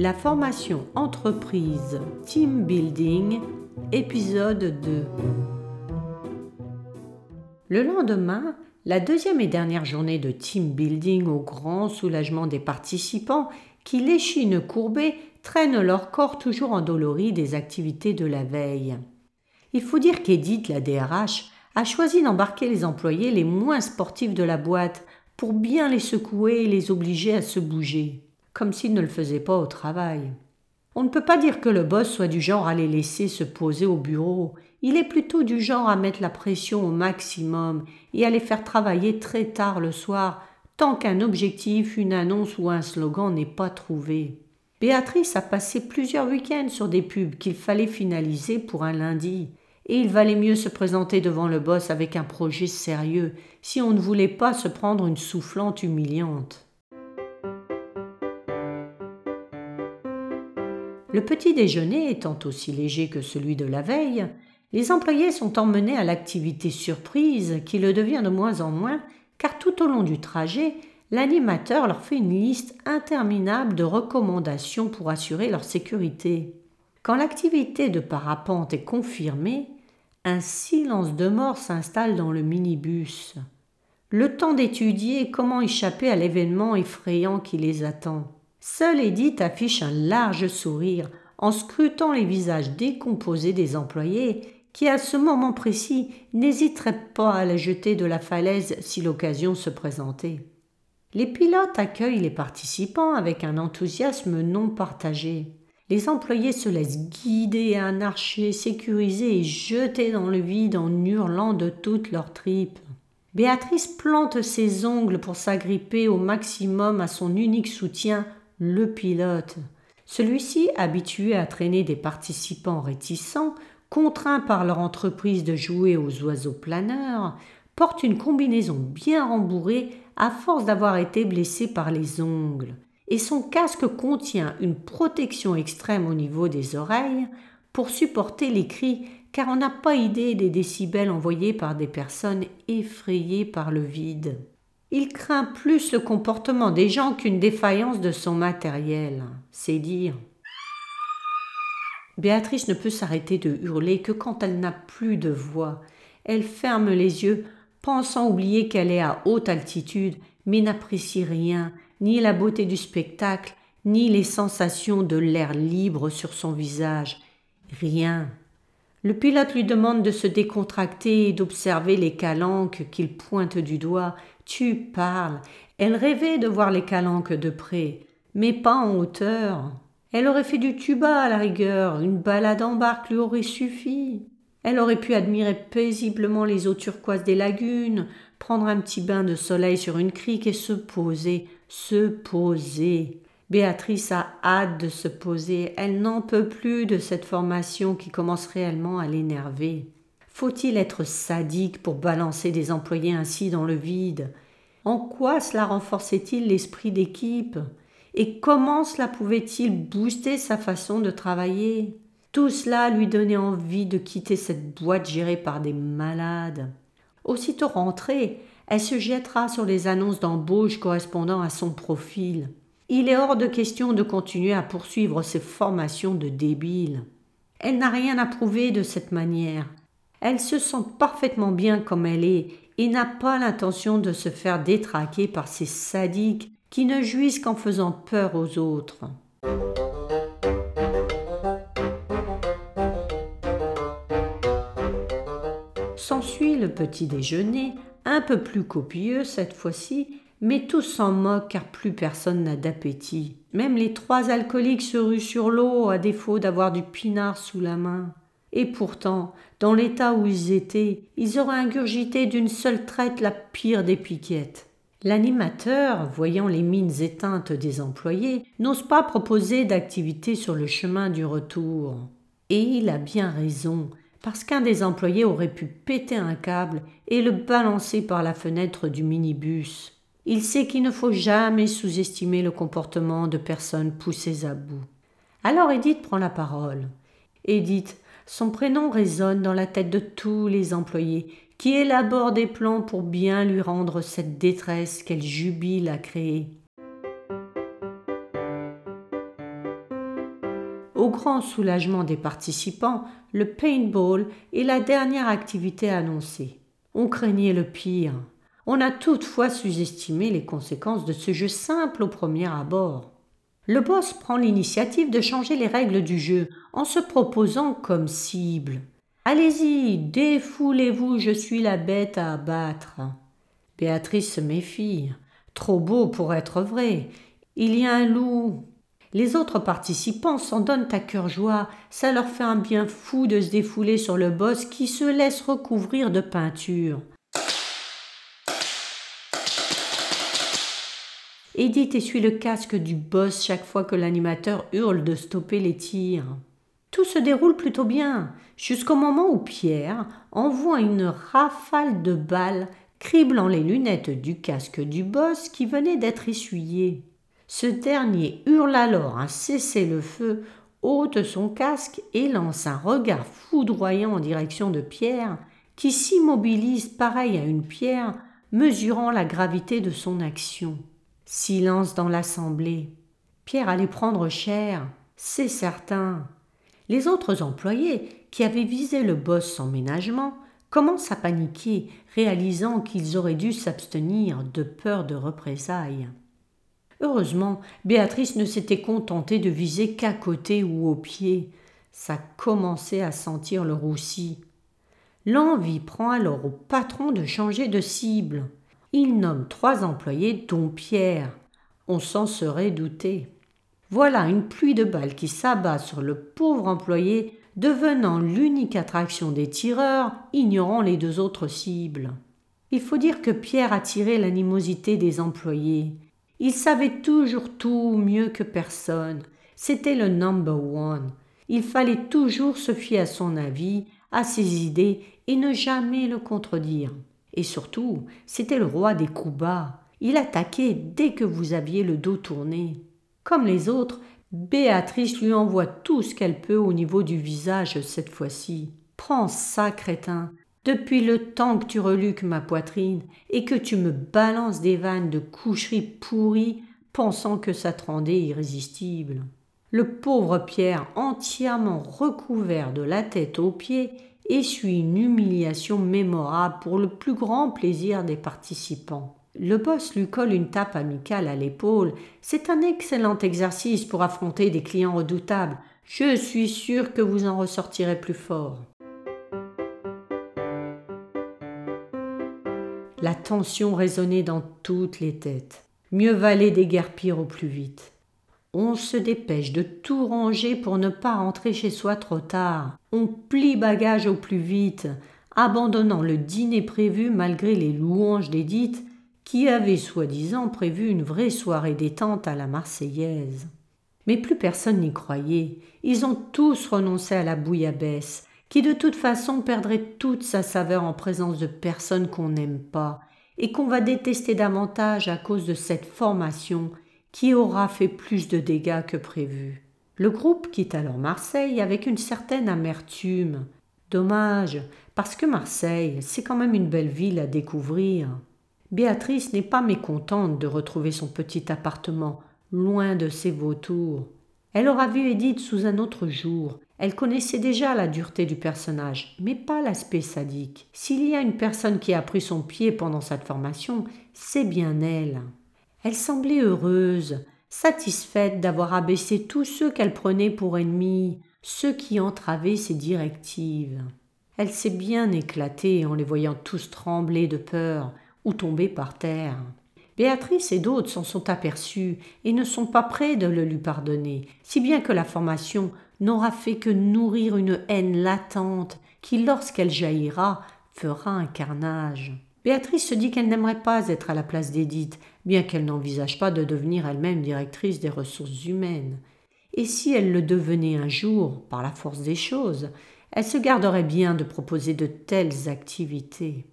La formation entreprise Team Building, épisode 2. Le lendemain, la deuxième et dernière journée de team building au grand soulagement des participants qui, l'échine courbée, traînent leur corps toujours endolori des activités de la veille. Il faut dire qu'Edith, la DRH, a choisi d'embarquer les employés les moins sportifs de la boîte pour bien les secouer et les obliger à se bouger, comme s'ils ne le faisaient pas au travail. On ne peut pas dire que le boss soit du genre à les laisser se poser au bureau, il est plutôt du genre à mettre la pression au maximum et à les faire travailler très tard le soir, tant qu'un objectif, une annonce ou un slogan n'est pas trouvé. Béatrice a passé plusieurs week-ends sur des pubs qu'il fallait finaliser pour un lundi, et il valait mieux se présenter devant le boss avec un projet sérieux si on ne voulait pas se prendre une soufflante humiliante. Le petit déjeuner étant aussi léger que celui de la veille, les employés sont emmenés à l'activité surprise qui le devient de moins en moins car tout au long du trajet, l'animateur leur fait une liste interminable de recommandations pour assurer leur sécurité. Quand l'activité de parapente est confirmée, un silence de mort s'installe dans le minibus. Le temps d'étudier comment échapper à l'événement effrayant qui les attend. Seule Edith affiche un large sourire en scrutant les visages décomposés des employés qui, à ce moment précis, n'hésiteraient pas à la jeter de la falaise si l'occasion se présentait. Les pilotes accueillent les participants avec un enthousiasme non partagé. Les employés se laissent guider à un archer sécurisé et jeter dans le vide en hurlant de toutes leurs tripes. Béatrice plante ses ongles pour s'agripper au maximum à son unique soutien, le pilote. Celui-ci, habitué à traîner des participants réticents, contraints par leur entreprise de jouer aux oiseaux planeurs, porte une combinaison bien rembourrée à force d'avoir été blessé par les ongles et son casque contient une protection extrême au niveau des oreilles pour supporter les cris car on n'a pas idée des décibels envoyés par des personnes effrayées par le vide. Il craint plus le comportement des gens qu'une défaillance de son matériel, c'est dire. Béatrice ne peut s'arrêter de hurler que quand elle n'a plus de voix. Elle ferme les yeux, pensant oublier qu'elle est à haute altitude, mais n'apprécie rien, ni la beauté du spectacle, ni les sensations de l'air libre sur son visage. Rien. Le pilote lui demande de se décontracter et d'observer les calanques qu'il pointe du doigt. Tu parles. Elle rêvait de voir les calanques de près, mais pas en hauteur. Elle aurait fait du tuba à la rigueur, une balade en barque lui aurait suffi. Elle aurait pu admirer paisiblement les eaux turquoises des lagunes, prendre un petit bain de soleil sur une crique et se poser, se poser. Béatrice a hâte de se poser, elle n'en peut plus de cette formation qui commence réellement à l'énerver. Faut-il être sadique pour balancer des employés ainsi dans le vide? En quoi cela renforçait-il l'esprit d'équipe? Et comment cela pouvait-il booster sa façon de travailler? Tout cela lui donnait envie de quitter cette boîte gérée par des malades. Aussitôt rentrée, elle se jettera sur les annonces d'embauche correspondant à son profil. Il est hors de question de continuer à poursuivre ces formations de débiles. Elle n'a rien à prouver de cette manière. Elle se sent parfaitement bien comme elle est et n'a pas l'intention de se faire détraquer par ces sadiques qui ne jouissent qu'en faisant peur aux autres. S'ensuit le petit déjeuner un peu plus copieux cette fois-ci, mais tous s'en moquent car plus personne n'a d'appétit. Même les trois alcooliques se ruent sur l'eau à défaut d'avoir du pinard sous la main. Et pourtant, dans l'état où ils étaient, ils auraient ingurgité d'une seule traite la pire des piquettes. L'animateur, voyant les mines éteintes des employés, n'ose pas proposer d'activité sur le chemin du retour. Et il a bien raison parce qu'un des employés aurait pu péter un câble et le balancer par la fenêtre du minibus. Il sait qu'il ne faut jamais sous-estimer le comportement de personnes poussées à bout. Alors Edith prend la parole. Edith, son prénom résonne dans la tête de tous les employés qui élaborent des plans pour bien lui rendre cette détresse qu'elle jubile à créer. au grand soulagement des participants, le paintball est la dernière activité annoncée. On craignait le pire. On a toutefois sous-estimé les conséquences de ce jeu simple au premier abord. Le boss prend l'initiative de changer les règles du jeu en se proposant comme cible. Allez-y, défoulez-vous, je suis la bête à abattre. Béatrice se méfie. Trop beau pour être vrai. Il y a un loup. Les autres participants s'en donnent à cœur joie. Ça leur fait un bien fou de se défouler sur le boss qui se laisse recouvrir de peinture. Edith essuie le casque du boss chaque fois que l'animateur hurle de stopper les tirs. Tout se déroule plutôt bien, jusqu'au moment où Pierre envoie une rafale de balles criblant les lunettes du casque du boss qui venait d'être essuyé. Ce dernier hurle alors un cessez-le-feu, ôte son casque et lance un regard foudroyant en direction de Pierre, qui s'immobilise pareil à une pierre, mesurant la gravité de son action. Silence dans l'assemblée. Pierre allait prendre cher, c'est certain. Les autres employés, qui avaient visé le boss sans ménagement, commencent à paniquer, réalisant qu'ils auraient dû s'abstenir de peur de représailles. Heureusement, Béatrice ne s'était contentée de viser qu'à côté ou au pied. Ça commençait à sentir le roussi. L'envie prend alors au patron de changer de cible. Il nomme trois employés, dont Pierre. On s'en serait douté. Voilà une pluie de balles qui s'abat sur le pauvre employé devenant l'unique attraction des tireurs, ignorant les deux autres cibles. Il faut dire que Pierre attirait l'animosité des employés. Il savait toujours tout mieux que personne. C'était le number one. Il fallait toujours se fier à son avis, à ses idées et ne jamais le contredire. Et surtout, c'était le roi des coups bas. Il attaquait dès que vous aviez le dos tourné. Comme les autres, Béatrice lui envoie tout ce qu'elle peut au niveau du visage cette fois-ci. Prends ça, crétin. Depuis le temps que tu reluques ma poitrine et que tu me balances des vannes de coucherie pourrie, pensant que ça te rendait irrésistible. Le pauvre Pierre, entièrement recouvert de la tête aux pieds, essuie une humiliation mémorable pour le plus grand plaisir des participants. Le boss lui colle une tape amicale à l'épaule. C'est un excellent exercice pour affronter des clients redoutables. Je suis sûr que vous en ressortirez plus fort. La tension résonnait dans toutes les têtes. Mieux valait déguerpir au plus vite. On se dépêche de tout ranger pour ne pas rentrer chez soi trop tard. On plie bagage au plus vite, abandonnant le dîner prévu malgré les louanges d'Édith qui avait soi-disant prévu une vraie soirée détente à la Marseillaise. Mais plus personne n'y croyait. Ils ont tous renoncé à la bouillabaisse, qui de toute façon perdrait toute sa saveur en présence de personnes qu'on n'aime pas, et qu'on va détester davantage à cause de cette formation qui aura fait plus de dégâts que prévu. Le groupe quitte alors Marseille avec une certaine amertume. Dommage, parce que Marseille, c'est quand même une belle ville à découvrir. Béatrice n'est pas mécontente de retrouver son petit appartement, loin de ses vautours. Elle aura vu Edith sous un autre jour. Elle connaissait déjà la dureté du personnage, mais pas l'aspect sadique. S'il y a une personne qui a pris son pied pendant cette formation, c'est bien elle. Elle semblait heureuse, satisfaite d'avoir abaissé tous ceux qu'elle prenait pour ennemis, ceux qui entravaient ses directives. Elle s'est bien éclatée en les voyant tous trembler de peur, ou tomber par terre. Béatrice et d'autres s'en sont aperçus et ne sont pas prêts de le lui pardonner, si bien que la formation n'aura fait que nourrir une haine latente qui, lorsqu'elle jaillira, fera un carnage. Béatrice se dit qu'elle n'aimerait pas être à la place d'Édith, bien qu'elle n'envisage pas de devenir elle-même directrice des ressources humaines. Et si elle le devenait un jour, par la force des choses, elle se garderait bien de proposer de telles activités.